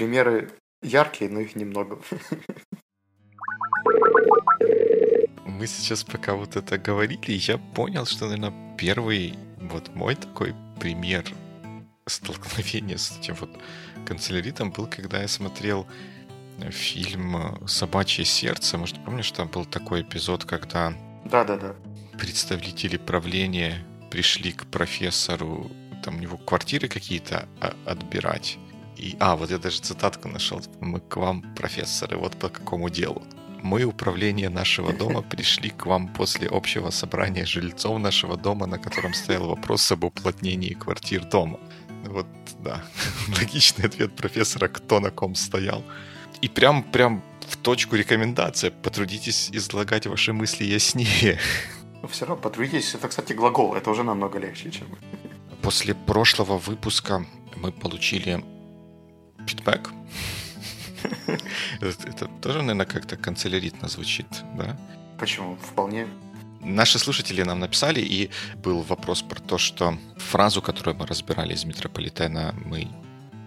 Примеры яркие, но их немного. Мы сейчас пока вот это говорили, я понял, что, наверное, первый вот мой такой пример столкновения с этим вот канцеляритом был, когда я смотрел фильм «Собачье сердце». Может, помнишь, там был такой эпизод, когда... Да-да-да. Представители правления пришли к профессору, там у него квартиры какие-то а, отбирать. И, а, вот я даже цитатку нашел. Мы к вам, профессоры, вот по какому делу. Мы, управление нашего дома, пришли к вам после общего собрания жильцов нашего дома, на котором стоял вопрос об уплотнении квартир дома. Вот, да, логичный ответ профессора, кто на ком стоял. И прям, прям в точку рекомендация. Потрудитесь излагать ваши мысли яснее. Но все равно потрудитесь. Это, кстати, глагол. Это уже намного легче, чем... После прошлого выпуска мы получили фидбэк. Это тоже, наверное, как-то канцеляритно звучит, да? Почему? Вполне. Наши слушатели нам написали, и был вопрос про то, что фразу, которую мы разбирали из метрополитена, мы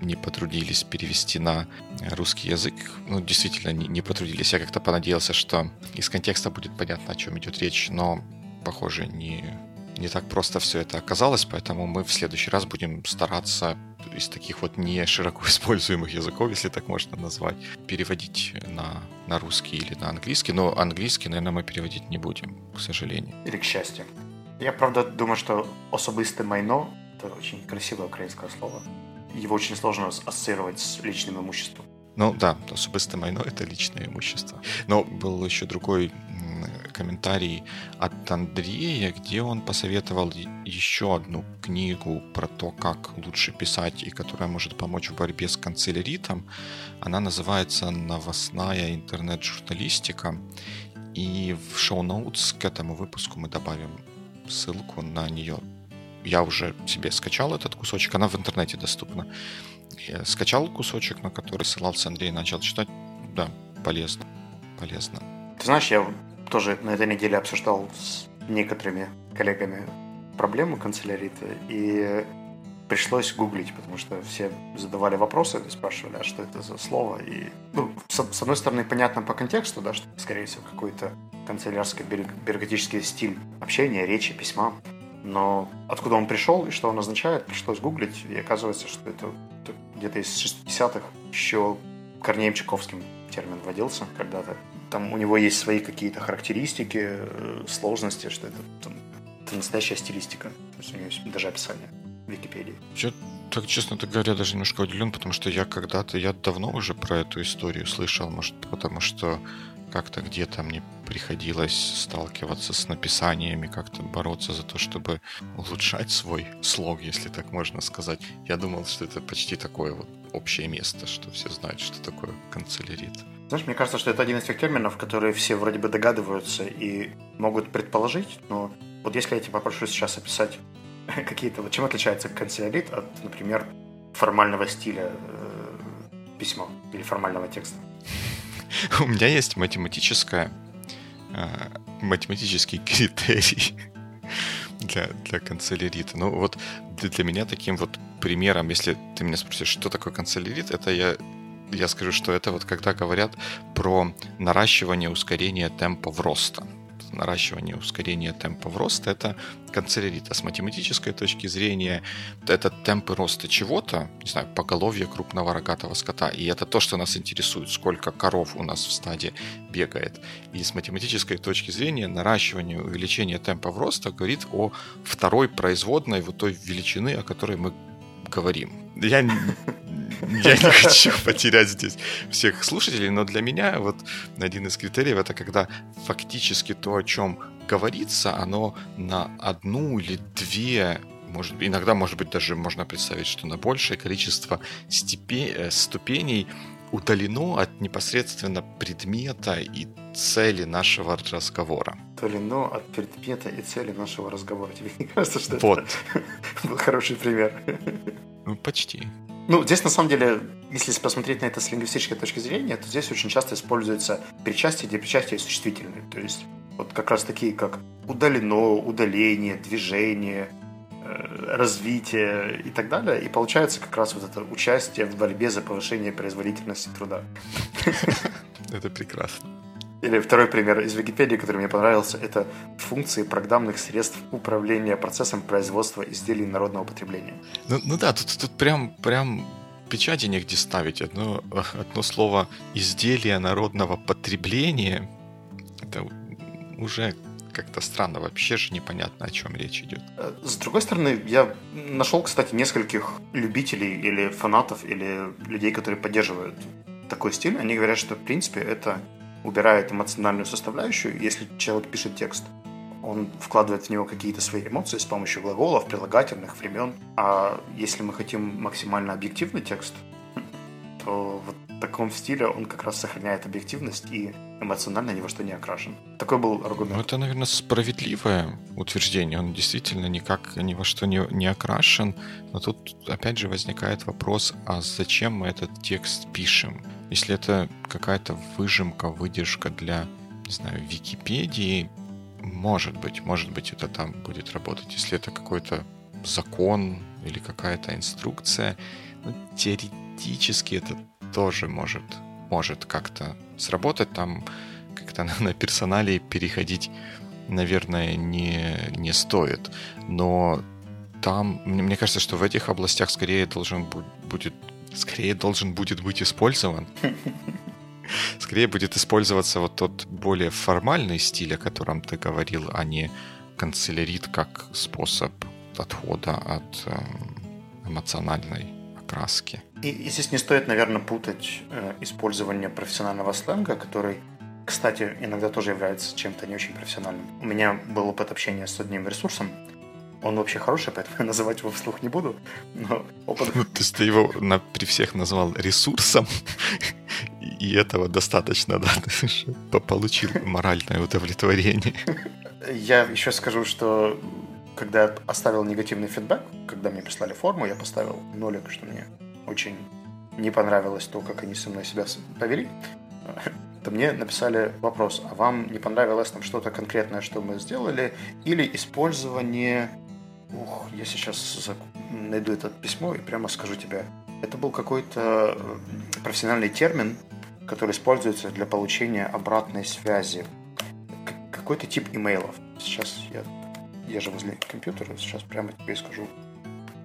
не потрудились перевести на русский язык. Ну, действительно, не, не потрудились. Я как-то понадеялся, что из контекста будет понятно, о чем идет речь, но, похоже, не, не так просто все это оказалось, поэтому мы в следующий раз будем стараться из таких вот не широко используемых языков, если так можно назвать, переводить на, на русский или на английский. Но английский, наверное, мы переводить не будем, к сожалению. Или к счастью. Я, правда, думаю, что особистое майно – это очень красивое украинское слово. Его очень сложно ассоциировать с личным имуществом. Ну да, особистое майно – это личное имущество. Но был еще другой комментарий от Андрея, где он посоветовал еще одну книгу про то, как лучше писать и которая может помочь в борьбе с канцеляритом. Она называется «Новостная интернет-журналистика». И в шоу-ноутс к этому выпуску мы добавим ссылку на нее. Я уже себе скачал этот кусочек, она в интернете доступна. Я скачал кусочек, на который ссылался Андрей, начал читать. Да, полезно, полезно. Ты знаешь, я тоже на этой неделе обсуждал с некоторыми коллегами проблему канцелярита, и пришлось гуглить, потому что все задавали вопросы, спрашивали, а что это за слово. И, ну, с, с одной стороны, понятно по контексту, да, что, скорее всего, какой-то канцелярский бюрократический стиль общения, речи, письма. Но откуда он пришел и что он означает, пришлось гуглить, и оказывается, что это где-то из 60-х еще Корнеем Чайковским термин вводился когда-то там у него есть свои какие-то характеристики, э, сложности, что это, там, это настоящая стилистика. То есть у него есть даже описание в Википедии. Я так, честно говоря, даже немножко удивлен, потому что я когда-то, я давно уже про эту историю слышал, может, потому что как-то где-то мне приходилось сталкиваться с написаниями, как-то бороться за то, чтобы улучшать свой слог, если так можно сказать. Я думал, что это почти такое вот общее место, что все знают, что такое канцелярит. Знаешь, мне кажется, что это один из тех терминов, которые все вроде бы догадываются и могут предположить, но вот если я тебя попрошу сейчас описать какие-то... Вот чем отличается канцелярит от, например, формального стиля э, письма или формального текста? У меня есть математическая, э, математический критерий для, для канцелярита. Ну вот для меня таким вот примером, если ты меня спросишь, что такое канцелярит, это я я скажу, что это вот когда говорят про наращивание, ускорение темпов роста. Наращивание, ускорение темпов роста – это канцелярит. А с математической точки зрения это темпы роста чего-то, не знаю, поголовья крупного рогатого скота. И это то, что нас интересует, сколько коров у нас в стаде бегает. И с математической точки зрения наращивание, увеличение темпов роста говорит о второй производной вот той величины, о которой мы говорим. Я я не хочу потерять здесь всех слушателей, но для меня вот один из критериев это когда фактически то, о чем говорится, оно на одну или две может, иногда, может быть, даже можно представить, что на большее количество степе, э, ступеней удалено от непосредственно предмета и цели нашего разговора. Удалено от предмета и цели нашего разговора. Тебе не кажется, что вот. это был хороший пример? Ну, почти. Ну, здесь на самом деле, если посмотреть на это с лингвистической точки зрения, то здесь очень часто используется причастие, где причастие существительное. То есть вот как раз такие, как удалено, удаление, движение, развитие и так далее. И получается как раз вот это участие в борьбе за повышение производительности труда. Это прекрасно. Или второй пример из Википедии, который мне понравился, это функции программных средств управления процессом производства изделий народного потребления. Ну, ну да, тут, тут прям, прям печати негде ставить. Одно, одно слово «изделие народного потребления» — это уже как-то странно. Вообще же непонятно, о чем речь идет. Э, с другой стороны, я нашел, кстати, нескольких любителей или фанатов, или людей, которые поддерживают такой стиль. Они говорят, что, в принципе, это убирает эмоциональную составляющую. Если человек пишет текст, он вкладывает в него какие-то свои эмоции с помощью глаголов, прилагательных, времен. А если мы хотим максимально объективный текст, то вот в таком стиле он как раз сохраняет объективность и эмоционально ни во что не окрашен. Такой был аргумент. Ну, это, наверное, справедливое утверждение. Он действительно никак ни во что не, не окрашен. Но тут, опять же, возникает вопрос, а зачем мы этот текст пишем? Если это какая-то выжимка, выдержка для, не знаю, Википедии, может быть, может быть, это там будет работать. Если это какой-то закон или какая-то инструкция, ну, теоретически это тоже может, может как-то сработать. Там как-то на персонале переходить, наверное, не, не стоит. Но там, мне кажется, что в этих областях скорее должен будет скорее должен будет быть использован. Скорее будет использоваться вот тот более формальный стиль, о котором ты говорил, а не канцелярит как способ отхода от э, эмоциональной окраски. И, и здесь не стоит, наверное, путать э, использование профессионального сленга, который, кстати, иногда тоже является чем-то не очень профессиональным. У меня был опыт общения с одним ресурсом, он вообще хороший, поэтому я называть его вслух не буду. Но опыт... Ну, то есть ты его на, при всех назвал ресурсом, и этого достаточно, да? Ты получил моральное удовлетворение. Я еще скажу, что когда я оставил негативный фидбэк, когда мне прислали форму, я поставил нолик, что мне очень не понравилось то, как они со мной себя повели, то мне написали вопрос, а вам не понравилось там что-то конкретное, что мы сделали, или использование Ух, я сейчас найду это письмо и прямо скажу тебе. Это был какой-то э, профессиональный термин, который используется для получения обратной связи. Какой-то тип имейлов. Сейчас я, я же возле компьютера, сейчас прямо тебе скажу,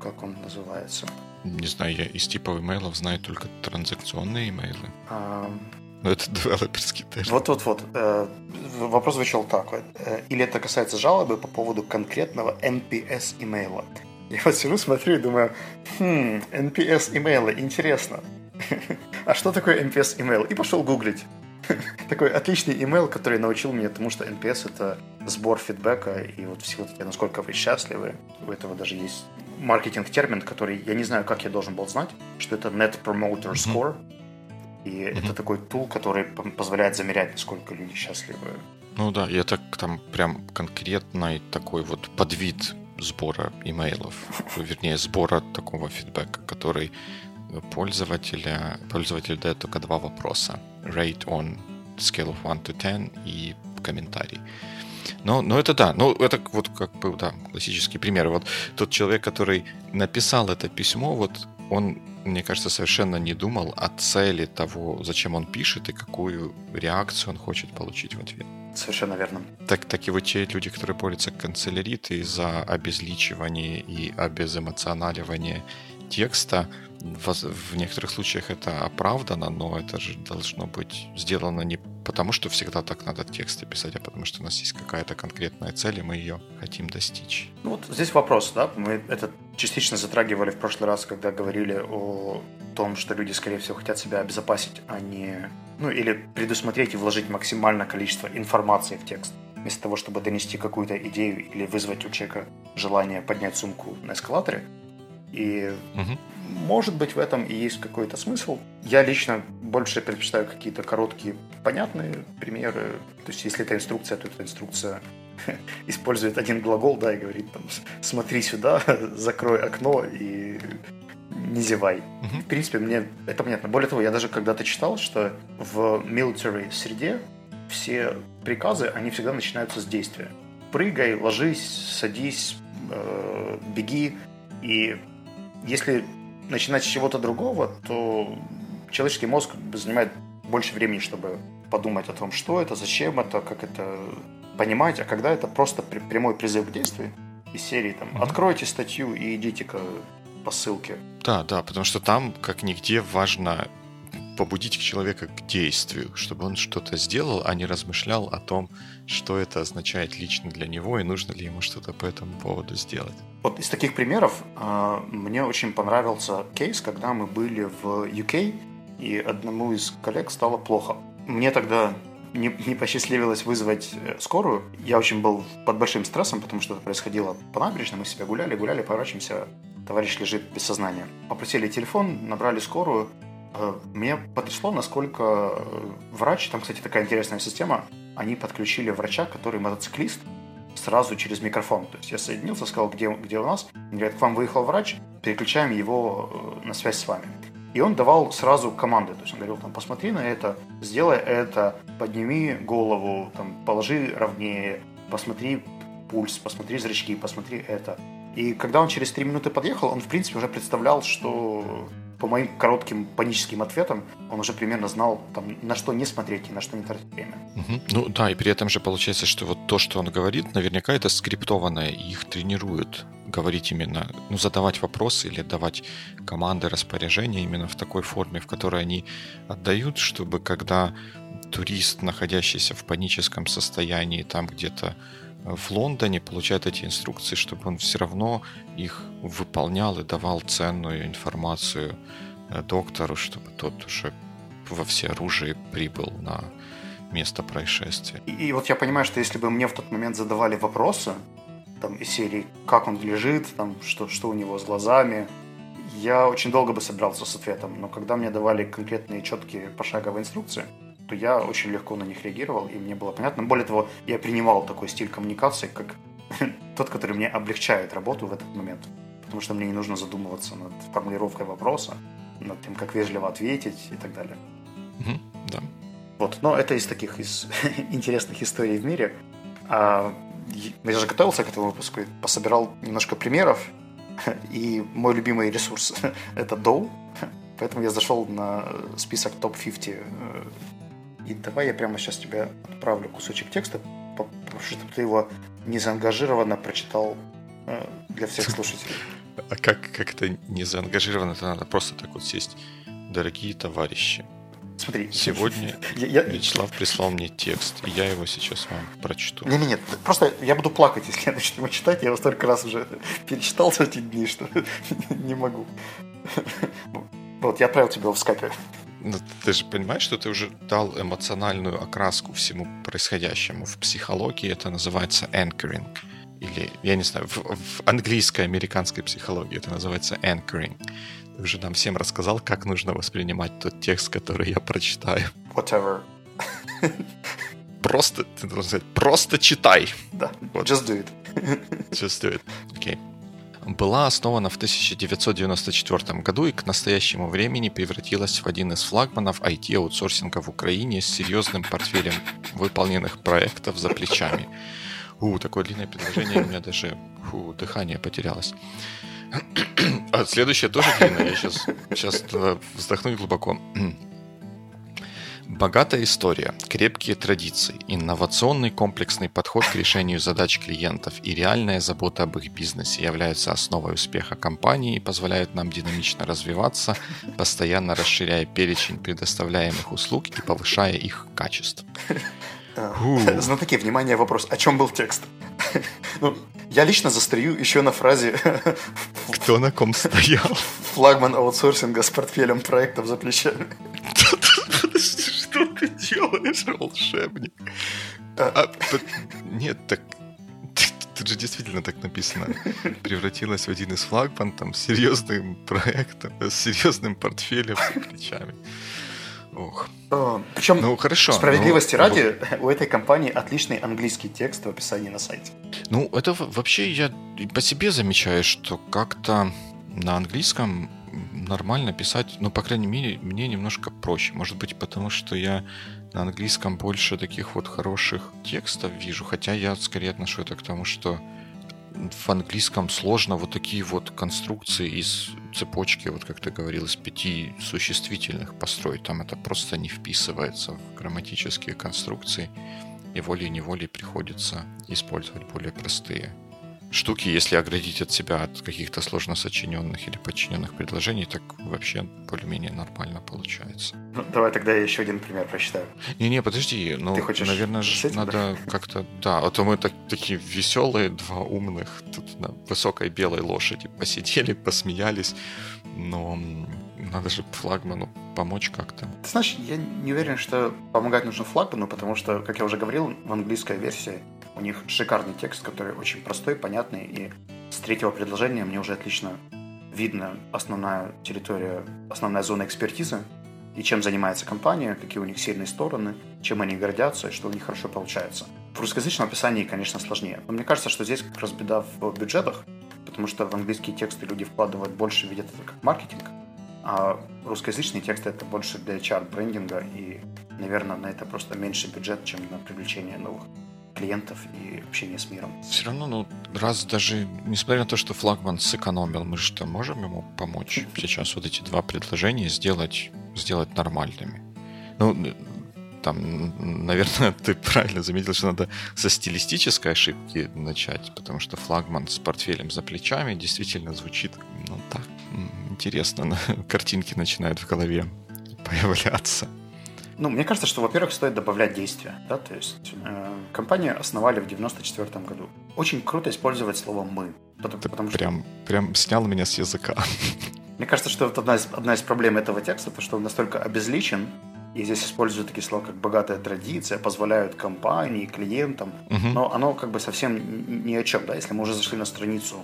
как он называется. Не знаю, я из типов имейлов знаю только транзакционные имейлы. А, но это девелоперский термин. Вот-вот-вот. Э, вопрос звучал так. Э, или это касается жалобы по поводу конкретного NPS имейла. Я вот сижу, смотрю и думаю, хм, NPS имейла, интересно. А что такое NPS имейл? И пошел гуглить. Такой отличный имейл, который научил меня тому, что NPS это сбор фидбэка и вот всего таки, насколько вы счастливы. У этого даже есть маркетинг-термин, который я не знаю, как я должен был знать, что это Net Promoter Score. Mm-hmm и mm-hmm. это такой тул, который позволяет замерять, насколько люди счастливы. Ну да, и это там прям конкретный такой вот подвид сбора имейлов, вернее, сбора такого фидбэка, который пользователя, пользователь дает только два вопроса. Rate on scale of 1 to 10 и комментарий. Но, но это да, ну это вот как бы, да, классический пример. Вот тот человек, который написал это письмо, вот он мне кажется, совершенно не думал о цели того, зачем он пишет и какую реакцию он хочет получить в ответ. Совершенно верно. Так, так и вот те люди, которые борются канцеляриты за обезличивание и обезэмоционаливание текста, в, в некоторых случаях это оправдано, но это же должно быть сделано не потому, что всегда так надо тексты писать, а потому что у нас есть какая-то конкретная цель, и мы ее хотим достичь. Ну вот здесь вопрос, да, мы это частично затрагивали в прошлый раз, когда говорили о том, что люди, скорее всего, хотят себя обезопасить, а не... Ну, или предусмотреть и вложить максимальное количество информации в текст вместо того, чтобы донести какую-то идею или вызвать у человека желание поднять сумку на эскалаторе. И угу. Может быть, в этом и есть какой-то смысл. Я лично больше предпочитаю какие-то короткие, понятные примеры. То есть, если это инструкция, то эта инструкция использует один глагол, да, и говорит там «смотри сюда, закрой окно и не зевай». В принципе, мне это понятно. Более того, я даже когда-то читал, что в military среде все приказы, они всегда начинаются с действия. Прыгай, ложись, садись, э, беги. И если начинать с чего-то другого, то человеческий мозг занимает больше времени, чтобы подумать о том, что это, зачем это, как это понимать, а когда это просто прямой призыв к действию из серии там mm-hmm. откройте статью и идите по ссылке. Да, да, потому что там, как нигде, важно побудить человека к действию, чтобы он что-то сделал, а не размышлял о том, что это означает лично для него и нужно ли ему что-то по этому поводу сделать. Вот из таких примеров э, мне очень понравился кейс, когда мы были в UK, и одному из коллег стало плохо. Мне тогда не, не посчастливилось вызвать э, скорую. Я очень был под большим стрессом, потому что это происходило по набережной. Мы себя гуляли, гуляли, поворачиваемся, товарищ лежит без сознания. Попросили телефон, набрали скорую. Э, мне потрясло, насколько э, врач, там, кстати, такая интересная система, они подключили врача, который мотоциклист, сразу через микрофон. То есть я соединился, сказал, где, где у нас. Они говорят, к вам выехал врач, переключаем его на связь с вами. И он давал сразу команды. То есть он говорил, там, посмотри на это, сделай это, подними голову, там, положи ровнее, посмотри пульс, посмотри зрачки, посмотри это. И когда он через три минуты подъехал, он, в принципе, уже представлял, что по моим коротким паническим ответам он уже примерно знал, там, на что не смотреть и на что не тратить время. Угу. Ну да, и при этом же получается, что вот то, что он говорит, наверняка это скриптованное, и их тренируют говорить именно, ну, задавать вопросы или давать команды, распоряжения именно в такой форме, в которой они отдают, чтобы когда турист, находящийся в паническом состоянии там где-то в Лондоне получает эти инструкции, чтобы он все равно их выполнял и давал ценную информацию э, доктору, чтобы тот уже во всеоружии прибыл на место происшествия. И, и вот я понимаю, что если бы мне в тот момент задавали вопросы, там, из серии, как он лежит, там, что, что у него с глазами, я очень долго бы собирался с ответом, но когда мне давали конкретные четкие пошаговые инструкции, то я очень легко на них реагировал, и мне было понятно. Более того, я принимал такой стиль коммуникации, как тот, который мне облегчает работу в этот момент. Потому что мне не нужно задумываться над формулировкой вопроса, над тем, как вежливо ответить и так далее. Угу, да. Вот, но это из таких из интересных историй в мире. А, я же готовился к этому выпуску, пособирал немножко примеров, и мой любимый ресурс – это Dow, поэтому я зашел на список топ-50 и давай я прямо сейчас тебе отправлю кусочек текста, чтобы ты его незаангажированно прочитал э, для всех слушателей. А как, как это незаангажированно? Это надо просто так вот сесть. Дорогие товарищи, Смотри. Сегодня я, Вячеслав прислал мне текст, и я его сейчас вам прочту. Не, не, нет, просто я буду плакать, если я начну его читать. Я его столько раз уже перечитал за эти дни, что не могу. Вот, я отправил тебе в скайпе. Ну, ты же понимаешь, что ты уже дал эмоциональную окраску всему происходящему. В психологии это называется anchoring. Или, я не знаю, в, в английской, американской психологии это называется anchoring. Ты уже нам всем рассказал, как нужно воспринимать тот текст, который я прочитаю. Whatever. Просто, ты должен сказать, просто читай. Да, вот. just do it. just do it. Окей. Okay была основана в 1994 году и к настоящему времени превратилась в один из флагманов IT-аутсорсинга в Украине с серьезным портфелем выполненных проектов за плечами. У, такое длинное предложение, у меня даже фу, дыхание потерялось. А следующее тоже длинное, я сейчас, сейчас вздохну глубоко. Богатая история, крепкие традиции, инновационный комплексный подход к решению задач клиентов и реальная забота об их бизнесе являются основой успеха компании и позволяют нам динамично развиваться, постоянно расширяя перечень предоставляемых услуг и повышая их качество. Знатоки, внимание, вопрос. О чем был текст? Ну, я лично застрою еще на фразе «Кто на ком стоял?» Флагман аутсорсинга с портфелем проектов за плечами. Делаешь, волшебник? А, а, нет, так тут же действительно так написано. Превратилась в один из флагман там с серьезным проектом, с серьезным портфелем плечами. Ох. Причем, ну, хорошо, справедливости ну, ради, ну, у этой компании отличный английский текст в описании на сайте. Ну, это вообще я по себе замечаю, что как-то на английском нормально писать, ну, по крайней мере, мне немножко проще. Может быть, потому что я на английском больше таких вот хороших текстов вижу, хотя я скорее отношу это к тому, что в английском сложно вот такие вот конструкции из цепочки, вот как ты говорил, из пяти существительных построить. Там это просто не вписывается в грамматические конструкции, и волей-неволей приходится использовать более простые штуки, если оградить от себя от каких-то сложно сочиненных или подчиненных предложений, так вообще более-менее нормально получается. Ну, давай тогда я еще один пример прочитаю. Не-не, подожди, ну, Ты хочешь наверное, же надо да? как-то, да, а то мы так, такие веселые, два умных, тут на высокой белой лошади посидели, посмеялись, но надо же флагману помочь как-то. Ты знаешь, я не уверен, что помогать нужно флагману, потому что, как я уже говорил, в английской версии у них шикарный текст, который очень простой, понятный, и с третьего предложения мне уже отлично видно основная территория, основная зона экспертизы, и чем занимается компания, какие у них сильные стороны, чем они гордятся и что у них хорошо получается. В русскоязычном описании, конечно, сложнее. Но мне кажется, что здесь как раз беда в бюджетах, потому что в английские тексты люди вкладывают больше, видят это как маркетинг, а русскоязычные тексты это больше для HR-брендинга, и, наверное, на это просто меньше бюджет, чем на привлечение новых клиентов и общение с миром. Все равно, ну, раз даже, несмотря на то, что флагман сэкономил, мы же можем ему помочь сейчас вот эти два предложения сделать, сделать нормальными. Ну, там, наверное, ты правильно заметил, что надо со стилистической ошибки начать, потому что флагман с портфелем за плечами действительно звучит, ну, так, интересно, картинки начинают в голове появляться. Ну, мне кажется, что, во-первых, стоит добавлять действия. Да? То есть э, компанию основали в 94 году. Очень круто использовать слово «мы». Потому, Ты потому прям, что... прям снял меня с языка. Мне кажется, что вот одна из, одна из проблем этого текста, то, что он настолько обезличен, и здесь используют такие слова, как богатая традиция, позволяют компании, клиентам, угу. но оно как бы совсем ни о чем, да, если мы уже зашли на страницу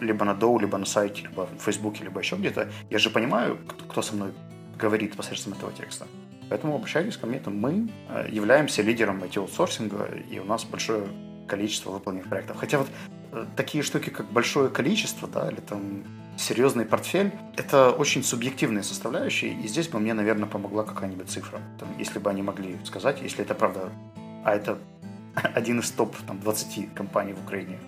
либо на Доу, либо на сайте, либо в Фейсбуке, либо еще где-то, я же понимаю, кто со мной говорит посредством этого текста. Поэтому обращайтесь ко мне, там мы э, являемся лидером IT-аутсорсинга, и у нас большое количество выполненных проектов. Хотя вот э, такие штуки, как большое количество, да, или там серьезный портфель, это очень субъективные составляющие, и здесь бы мне, наверное, помогла какая-нибудь цифра. Там, если бы они могли сказать, если это правда, а это один из топ там, 20 компаний в Украине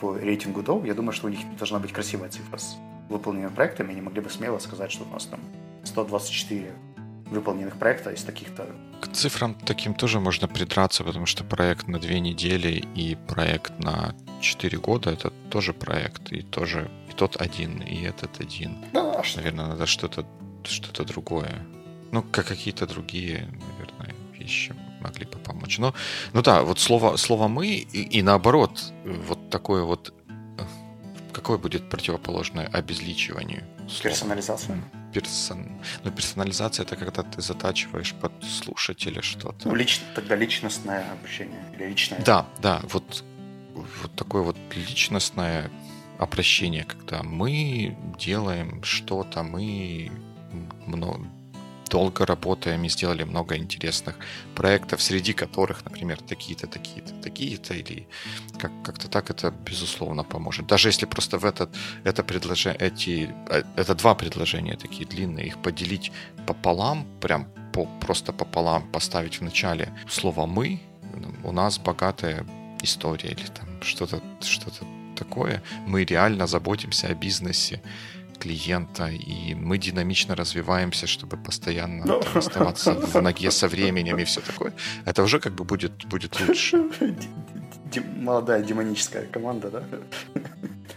по рейтингу Dow, я думаю, что у них должна быть красивая цифра с выполненными проектами, они могли бы смело сказать, что у нас там 124 выполненных проекта из таких-то. К цифрам таким тоже можно придраться, потому что проект на две недели и проект на четыре года это тоже проект, и тоже и тот один, и этот один. Да, а что? Наверное, надо что-то что-то другое. Ну, как какие-то другие, наверное, вещи могли бы помочь. Но, ну да, вот слово, слово мы и, и наоборот, вот такое вот какое будет противоположное обезличиванию? Персонализация? Персон... Ну, персонализация это когда ты затачиваешь под слушателя что-то. Ну, лично, тогда личностное обучение или личное. Да, да, вот, вот такое вот личностное обращение, когда мы делаем что-то, мы много, долго работаем и сделали много интересных проектов, среди которых, например, такие-то, такие-то, такие-то, или как- как-то так это, безусловно, поможет. Даже если просто в этот, это предложение, эти, э, это два предложения такие длинные, их поделить пополам, прям по, просто пополам поставить в начале слово «мы», у нас богатая история или там что-то что-то такое. Мы реально заботимся о бизнесе, клиента, и мы динамично развиваемся, чтобы постоянно Но... Ну. оставаться в ноге со временем и все такое. Это уже как бы будет, будет лучше. Молодая демоническая команда, да?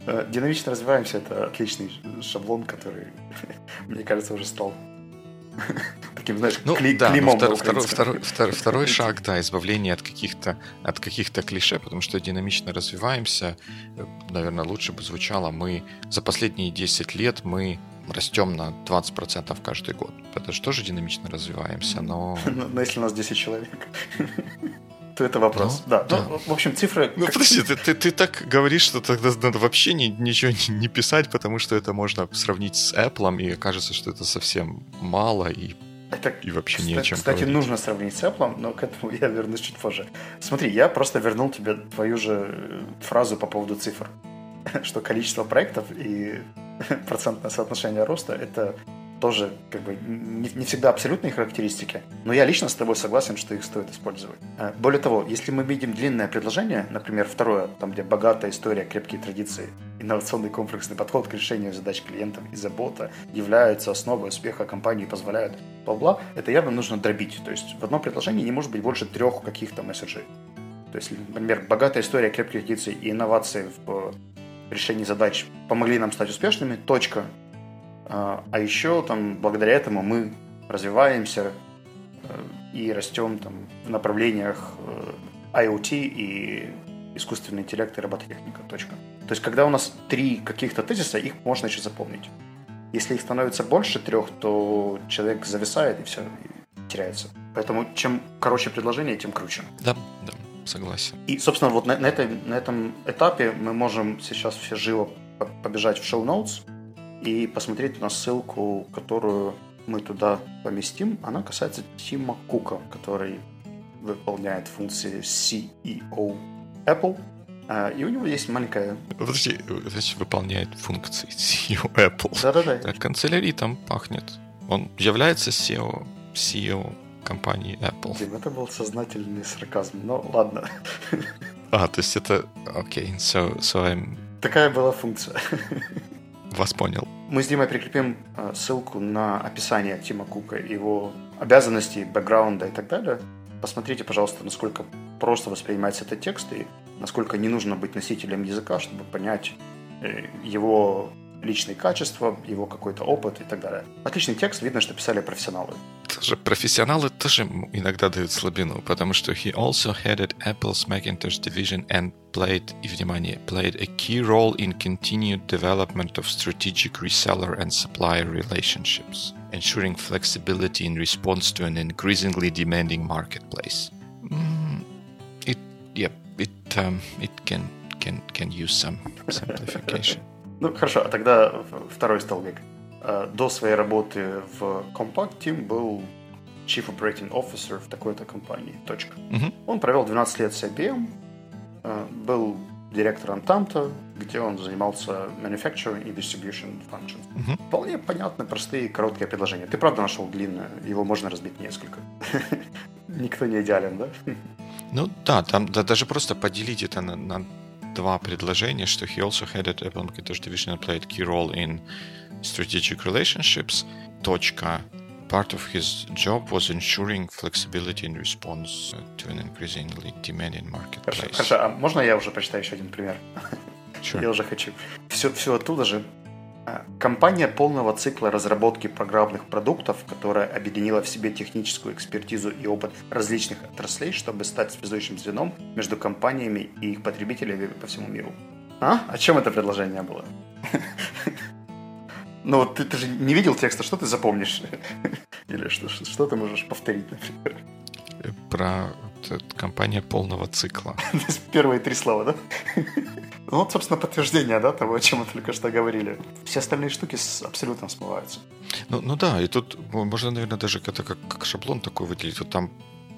Э, динамично развиваемся, это отличный шаблон, который, мне кажется, уже стал таким, знаешь, ну, кли- да, климом. Втор, второй, второй, второй, второй шаг, да, избавление от каких-то от каких-то клише, потому что динамично развиваемся. Наверное, лучше бы звучало, мы за последние 10 лет мы растем на 20% каждый год. Это же тоже динамично развиваемся, но... Но если у нас 10 человек это вопрос. Ну, да. да. Ну, в общем, цифры... Ну, подожди, ты, ты, ты так говоришь, что тогда надо вообще ни, ничего не, не писать, потому что это можно сравнить с Apple, и кажется, что это совсем мало, и это, и вообще кстати, не о чем Кстати, говорить. нужно сравнить с Apple, но к этому я вернусь чуть позже. Смотри, я просто вернул тебе твою же э, фразу по поводу цифр. Что количество проектов и процентное соотношение роста – это тоже как бы не, не всегда абсолютные характеристики, но я лично с тобой согласен, что их стоит использовать. Э, более того, если мы видим длинное предложение, например, второе, там где богатая история, крепкие традиции, инновационный комплексный подход к решению задач клиентов и забота являются основой успеха компании и позволяют бла-бла, это явно нужно дробить. То есть в одном предложении не может быть больше трех каких-то месседжей. То есть, например, богатая история, крепких традиций и инновации в решении задач помогли нам стать успешными, точка. А, а еще там благодаря этому мы развиваемся э, и растем там, в направлениях э, IoT и искусственный интеллект и робототехника. Точка. То есть, когда у нас три каких-то тезиса, их можно еще запомнить. Если их становится больше трех, то человек зависает и все, и теряется. Поэтому чем короче предложение, тем круче. Да, да, согласен. И, собственно, вот на, на, этой, на этом этапе мы можем сейчас все живо побежать в шоу-ноутс и посмотреть на ссылку, которую мы туда поместим. Она касается Тима Кука, который выполняет функции CEO Apple. А, и у него есть маленькая... Подожди, значит, выполняет функции CEO Apple. Да-да-да. Канцелярий там пахнет. Он является CEO, CEO компании Apple. Дим, это был сознательный сарказм, но ладно. А, то есть это... Окей, okay, so, so I'm... Такая была функция. Вас понял. Мы с Димой прикрепим а, ссылку на описание Тима Кука, его обязанностей, бэкграунда и так далее. Посмотрите, пожалуйста, насколько просто воспринимается этот текст и насколько не нужно быть носителем языка, чтобы понять э, его личные качества, его какой-то опыт и так далее. Отличный текст, видно, что писали профессионалы. Тоже профессионалы тоже иногда дают слабину, потому что he also headed Apple's Macintosh division and played, и внимание, played a key role in continued development of strategic reseller and supplier relationships, ensuring flexibility in response to an increasingly demanding marketplace. Mm, it, yep, it, um, it can, can, can use some simplification. Ну, хорошо, а тогда второй столбик. Э, до своей работы в Compact Team был Chief Operating Officer в такой-то компании. Точка. Угу. Он провел 12 лет с IBM, э, был директором Танта, где он занимался manufacturing и distribution functions. Угу. Вполне понятные, простые, короткие предложения. Ты правда нашел длинное, его можно разбить несколько. Никто не идеален, да? Ну да, там да, даже просто поделить это на, на два предложения, что he also headed Apple Macintosh division and played key role in strategic relationships. Точка. Part of his job was ensuring flexibility in response to an increasingly demanding marketplace. Хорошо, хорошо. А можно я уже прочитаю еще один пример? Sure. Я уже хочу. Все, все оттуда же. А, компания полного цикла разработки программных продуктов, которая объединила в себе техническую экспертизу и опыт различных отраслей, чтобы стать связующим звеном между компаниями и их потребителями по всему миру. А? О чем это предложение было? Ну, ты, ты же не видел текста, что ты запомнишь? Или что, что ты можешь повторить, например? Про компания полного цикла. Первые три слова, да? Ну, вот, собственно, подтверждение, да, того, о чем мы только что говорили. Все остальные штуки абсолютно смываются. Ну, ну да, и тут можно, наверное, даже это как, как шаблон такой выделить. Вот там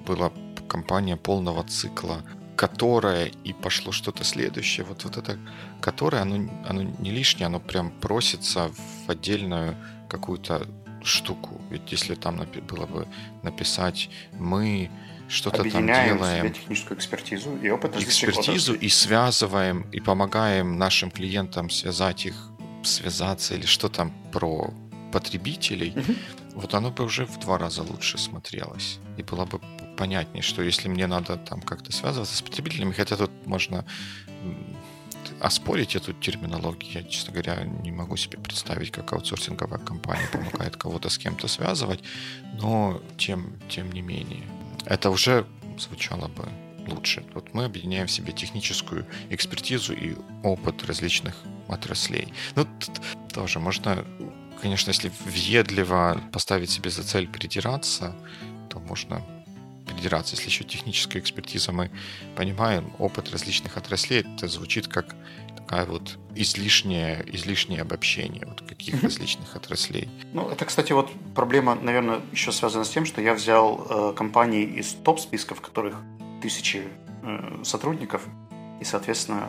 была компания полного цикла, которая и пошло что-то следующее. Вот, вот это, которое, оно, оно не лишнее, оно прям просится в отдельную какую-то штуку. Ведь если там было бы написать «мы что-то там делаем. техническую экспертизу и опыт Экспертизу и связываем, и помогаем нашим клиентам связать их, связаться или что там про потребителей, угу. вот оно бы уже в два раза лучше смотрелось. И было бы понятнее, что если мне надо там как-то связываться с потребителями, хотя тут можно оспорить эту терминологию, я, честно говоря, не могу себе представить, как аутсорсинговая компания помогает кого-то с кем-то связывать, но тем, тем не менее это уже звучало бы лучше. Вот мы объединяем в себе техническую экспертизу и опыт различных отраслей. Ну, тоже можно, конечно, если въедливо поставить себе за цель придираться, то можно придираться. Если еще техническая экспертиза, мы понимаем опыт различных отраслей, это звучит как такая вот излишнее, излишнее обобщение вот каких различных отраслей. Ну, это, кстати, вот проблема, наверное, еще связана с тем, что я взял э, компании из топ-списков, которых тысячи э, сотрудников, и, соответственно,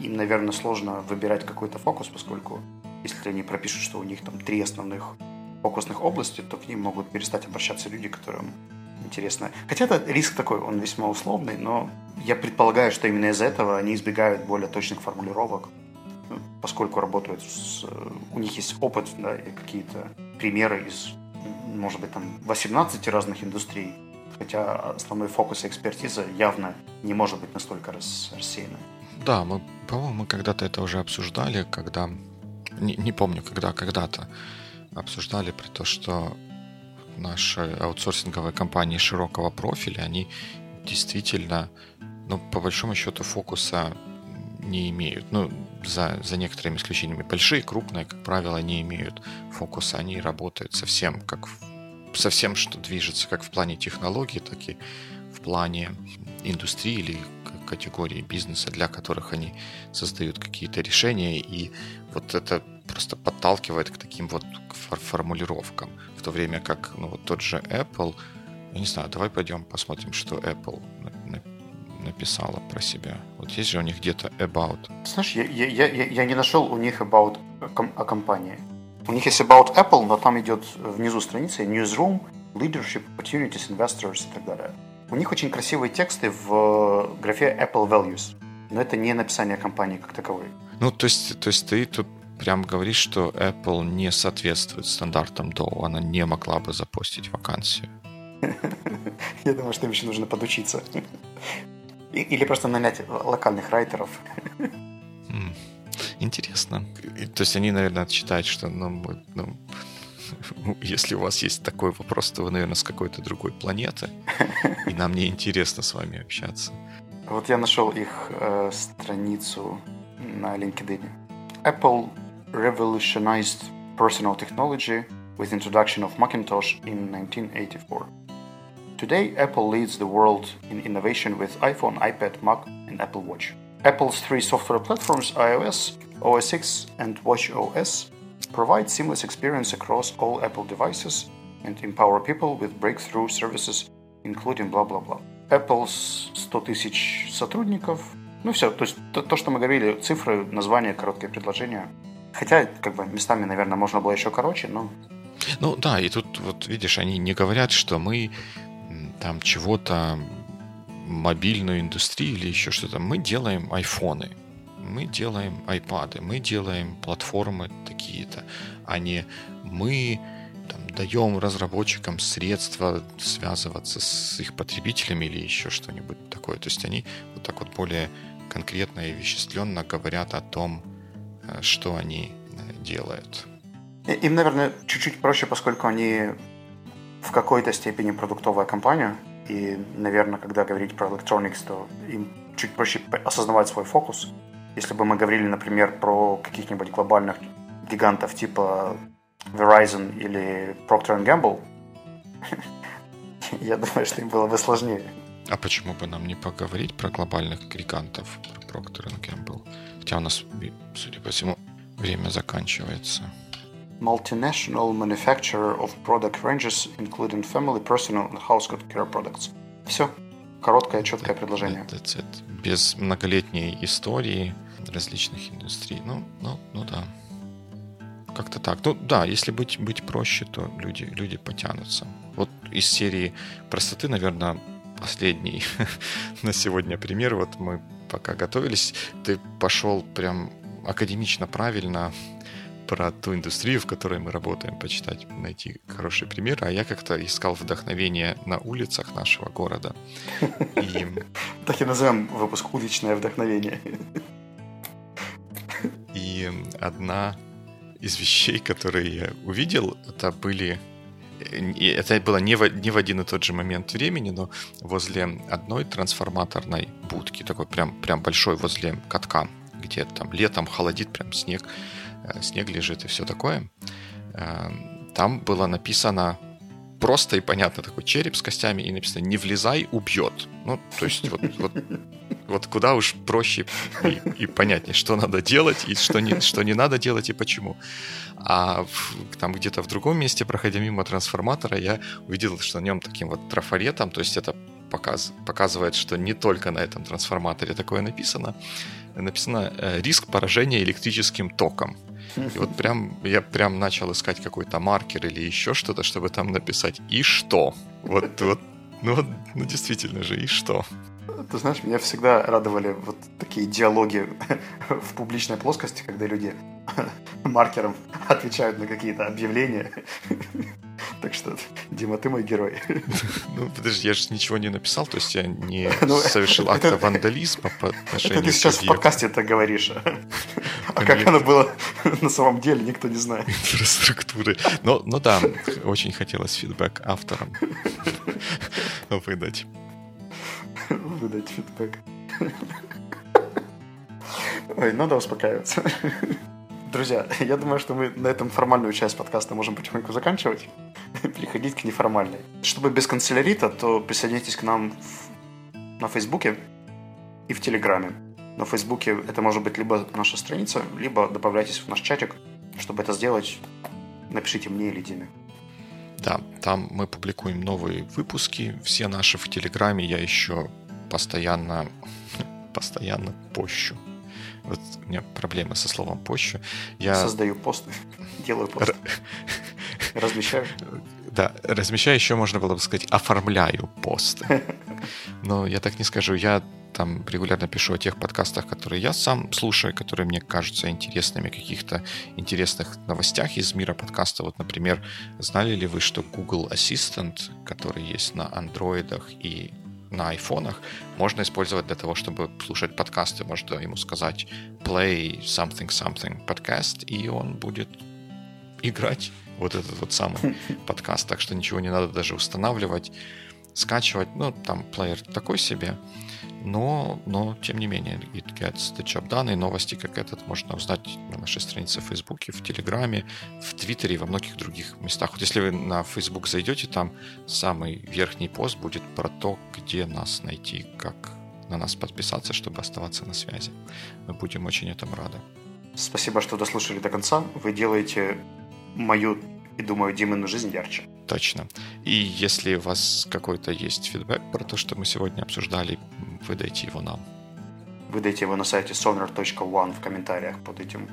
им, наверное, сложно выбирать какой-то фокус, поскольку если они пропишут, что у них там три основных фокусных областей, то к ним могут перестать обращаться люди, которым интересно. Хотя это риск такой, он весьма условный, но я предполагаю, что именно из-за этого они избегают более точных формулировок, поскольку работают с... У них есть опыт, да, и какие-то примеры из, может быть, там 18 разных индустрий, хотя основной фокус и экспертиза явно не может быть настолько рас... рассеянной. Да, мы, по-моему, мы когда-то это уже обсуждали, когда... Не, не помню, когда, когда-то обсуждали про то, что наши аутсорсинговые компании широкого профиля, они действительно, ну, по большому счету, фокуса не имеют. Ну, за, за некоторыми исключениями. Большие, крупные, как правило, не имеют фокуса. Они работают совсем как совсем, что движется как в плане технологий, так и в плане индустрии или категории бизнеса, для которых они создают какие-то решения. И вот это просто подталкивает к таким вот формулировкам. В то время как ну, вот тот же Apple, я не знаю, давай пойдем посмотрим, что Apple написала про себя. Вот есть же у них где-то about. Знаешь, я, я, я, я не нашел у них about о компании. У них есть about Apple, но там идет внизу страницы newsroom, leadership, opportunities, investors и так далее. У них очень красивые тексты в графе Apple Values, но это не написание компании как таковой. Ну, то есть, то есть ты тут прям говоришь, что Apple не соответствует стандартам Dow, она не могла бы запустить вакансию. Я думаю, что им еще нужно подучиться. Или просто нанять локальных райтеров. Интересно. То есть они, наверное, считают, что ну, мы, ну, если у вас есть такой вопрос, то вы, наверное, с какой-то другой планеты, и нам не интересно с вами общаться. Вот я нашел их э, страницу на LinkedIn. Apple revolutionized personal technology with introduction of Macintosh in 1984. Today, Apple leads the world in innovation with iPhone, iPad, Mac, and Apple Watch. Apple's three software platforms, iOS, OS X, and watchOS, provide seamless experience across all Apple devices and empower people with breakthrough services, including blah-blah-blah. Apple's 100 тысяч сотрудников. Ну все, то есть то, то, что мы говорили, цифры, название, короткое предложение. Хотя, как бы, местами, наверное, можно было еще короче, но... Ну да, и тут вот видишь, они не говорят, что мы там чего-то мобильную индустрию или еще что-то. Мы делаем айфоны, мы делаем айпады, мы делаем платформы такие-то, а не мы там, даем разработчикам средства связываться с их потребителями или еще что-нибудь такое. То есть они вот так вот более конкретно и вещественно говорят о том, что они э, делают. Им, наверное, чуть-чуть проще, поскольку они в какой-то степени продуктовая компания. И, наверное, когда говорить про electronics, то им чуть проще осознавать свой фокус. Если бы мы говорили, например, про каких-нибудь глобальных гигантов типа Verizon или Procter Gamble, я думаю, что им было бы сложнее. А почему бы нам не поговорить про глобальных гигантов, про Procter Gamble? Хотя у нас, судя по всему, время заканчивается multinational manufacturer of product ranges, including family, personal and household care products. Все. Короткое, четкое предложение. That's it. Без многолетней истории различных индустрий. Ну, ну, ну да. Как-то так. Ну да, если быть, быть проще, то люди, люди потянутся. Вот из серии простоты, наверное, последний на сегодня пример. Вот мы пока готовились, ты пошел прям академично правильно про ту индустрию, в которой мы работаем, почитать, найти хороший пример. А я как-то искал вдохновение на улицах нашего города. И... Так и назовем выпуск «Уличное вдохновение». И одна из вещей, которые я увидел, это были это было не в, не в один и тот же момент времени, но возле одной трансформаторной будки, такой прям, прям большой возле катка, где там летом холодит прям снег, Э, снег лежит и все такое. Э, там было написано просто и понятно такой череп с костями и написано «Не влезай, убьет». Ну, то есть вот, вот, вот куда уж проще и, и понятнее, что надо делать и что не, что не надо делать и почему. А в, там где-то в другом месте, проходя мимо трансформатора, я увидел, что на нем таким вот трафаретом, то есть это показ, показывает, что не только на этом трансформаторе такое написано, написано э, «Риск поражения электрическим током». И вот прям я прям начал искать какой-то маркер или еще что-то, чтобы там написать «И что?». Вот, вот, ну, ну действительно же, «И что?». Ты знаешь, меня всегда радовали вот такие диалоги в публичной плоскости, когда люди маркером отвечают на какие-то объявления. Так что, Дима, ты мой герой. Ну, подожди, я же ничего не написал, то есть я не ну, совершил акта вандализма по отношению Это ты сейчас в подкасте это говоришь. А как оно было на самом деле, никто не знает. Инфраструктуры. Но, ну да, очень хотелось фидбэк авторам выдать. Выдать фидбэк. Ой, надо успокаиваться. Друзья, я думаю, что мы на этом формальную часть подкаста можем потихоньку заканчивать, переходить к неформальной. Чтобы без канцелярита, то присоединяйтесь к нам в... на Фейсбуке и в Телеграме. На Фейсбуке это может быть либо наша страница, либо добавляйтесь в наш чатик. Чтобы это сделать, напишите мне или Диме. Да, там мы публикуем новые выпуски, все наши в Телеграме я еще постоянно, постоянно пощу. Вот у меня проблемы со словом пощу. Я создаю посты, делаю посты, размещаю. Да, размещаю еще, можно было бы сказать, оформляю посты. Но я так не скажу. Я там регулярно пишу о тех подкастах, которые я сам слушаю, которые мне кажутся интересными, каких-то интересных новостях из мира подкаста. Вот, например, знали ли вы, что Google Assistant, который есть на андроидах и на айфонах можно использовать для того, чтобы слушать подкасты. Можно ему сказать play something something podcast, и он будет играть вот этот вот самый подкаст. Так что ничего не надо даже устанавливать, скачивать. Ну, там плеер такой себе но, но тем не менее, it gets the job done, и новости, как этот, можно узнать на нашей странице в Фейсбуке, в Телеграме, в Твиттере и во многих других местах. Вот если вы на Facebook зайдете, там самый верхний пост будет про то, где нас найти, как на нас подписаться, чтобы оставаться на связи. Мы будем очень этому рады. Спасибо, что дослушали до конца. Вы делаете мою и, думаю, Димину жизнь ярче. Точно. И если у вас какой-то есть фидбэк про то, что мы сегодня обсуждали, выдайте его нам. Выдайте его на сайте sonar.one в комментариях под этим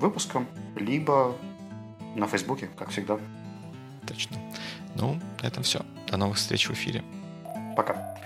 выпуском, либо на Фейсбуке, как всегда. Точно. Ну, на этом все. До новых встреч в эфире. Пока.